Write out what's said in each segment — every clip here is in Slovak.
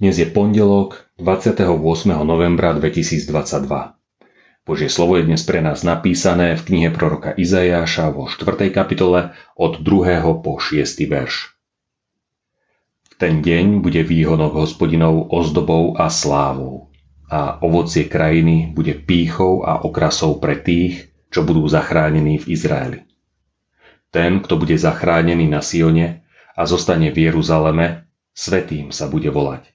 Dnes je pondelok 28. novembra 2022. Božie slovo je dnes pre nás napísané v knihe proroka Izajáša vo 4. kapitole od 2. po 6. verš. V ten deň bude výhonok hospodinov ozdobou a slávou a ovocie krajiny bude pýchou a okrasou pre tých, čo budú zachránení v Izraeli. Ten, kto bude zachránený na Sione a zostane v Jeruzaleme, svetým sa bude volať.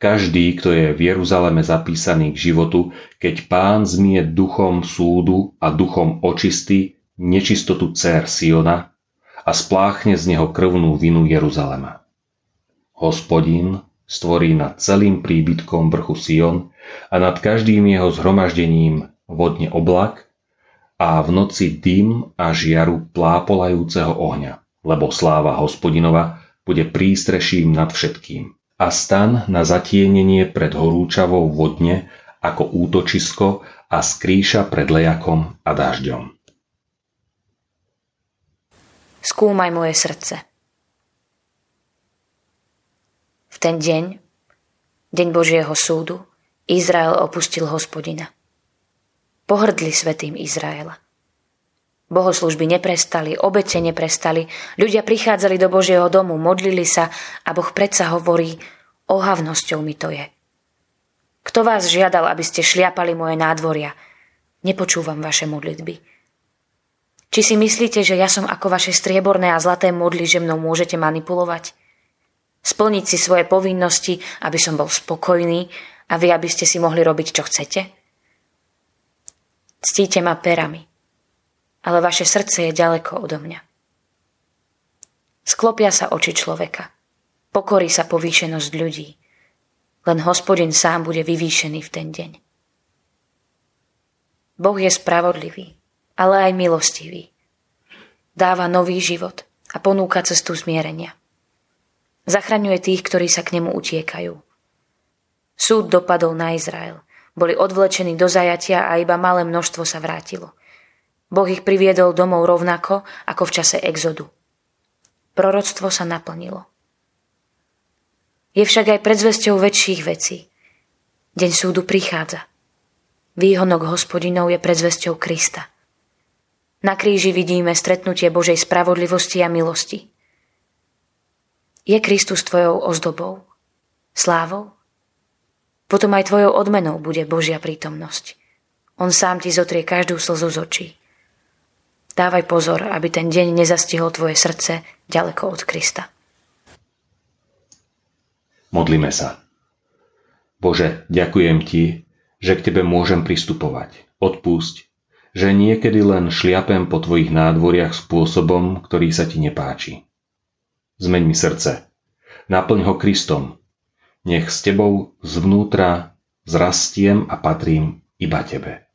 Každý, kto je v Jeruzaleme zapísaný k životu, keď pán zmie duchom súdu a duchom očistý nečistotu dcer Siona a spláchne z neho krvnú vinu Jeruzalema. Hospodin stvorí nad celým príbytkom vrchu Sion a nad každým jeho zhromaždením vodne oblak a v noci dym a žiaru plápolajúceho ohňa, lebo sláva hospodinova bude prístreším nad všetkým a stan na zatienenie pred horúčavou vodne ako útočisko a skrýša pred lejakom a dažďom. Skúmaj moje srdce. V ten deň, deň Božieho súdu, Izrael opustil hospodina. Pohrdli svetým Izraela. Bohoslužby neprestali, obete neprestali, ľudia prichádzali do Božieho domu, modlili sa a Boh predsa hovorí, ohavnosťou mi to je. Kto vás žiadal, aby ste šliapali moje nádvoria? Nepočúvam vaše modlitby. Či si myslíte, že ja som ako vaše strieborné a zlaté modly, že mnou môžete manipulovať? Splniť si svoje povinnosti, aby som bol spokojný a vy, aby ste si mohli robiť, čo chcete? Ctíte ma perami, ale vaše srdce je ďaleko odo mňa. Sklopia sa oči človeka. Pokorí sa povýšenosť ľudí. Len hospodin sám bude vyvýšený v ten deň. Boh je spravodlivý, ale aj milostivý. Dáva nový život a ponúka cestu zmierenia. Zachraňuje tých, ktorí sa k nemu utiekajú. Súd dopadol na Izrael. Boli odvlečení do zajatia a iba malé množstvo sa vrátilo – Boh ich priviedol domov rovnako ako v čase exodu. Proroctvo sa naplnilo. Je však aj predzvesťou väčších vecí. Deň súdu prichádza. Výhonok hospodinov je predzvesťou Krista. Na kríži vidíme stretnutie Božej spravodlivosti a milosti. Je Kristus tvojou ozdobou, slávou? Potom aj tvojou odmenou bude Božia prítomnosť. On sám ti zotrie každú slzu z očí. Dávaj pozor, aby ten deň nezastihol tvoje srdce ďaleko od Krista. Modlíme sa. Bože, ďakujem Ti, že k Tebe môžem pristupovať. Odpúšť, že niekedy len šliapem po Tvojich nádvoriach spôsobom, ktorý sa Ti nepáči. Zmeň mi srdce. Naplň ho Kristom. Nech s Tebou zvnútra zrastiem a patrím iba Tebe.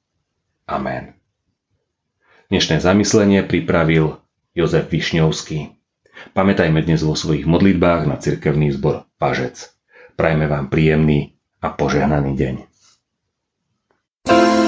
Amen. Dnešné zamyslenie pripravil Jozef Višňovský. Pamätajme dnes vo svojich modlitbách na cirkevný zbor Pažec. Prajme vám príjemný a požehnaný deň. thank you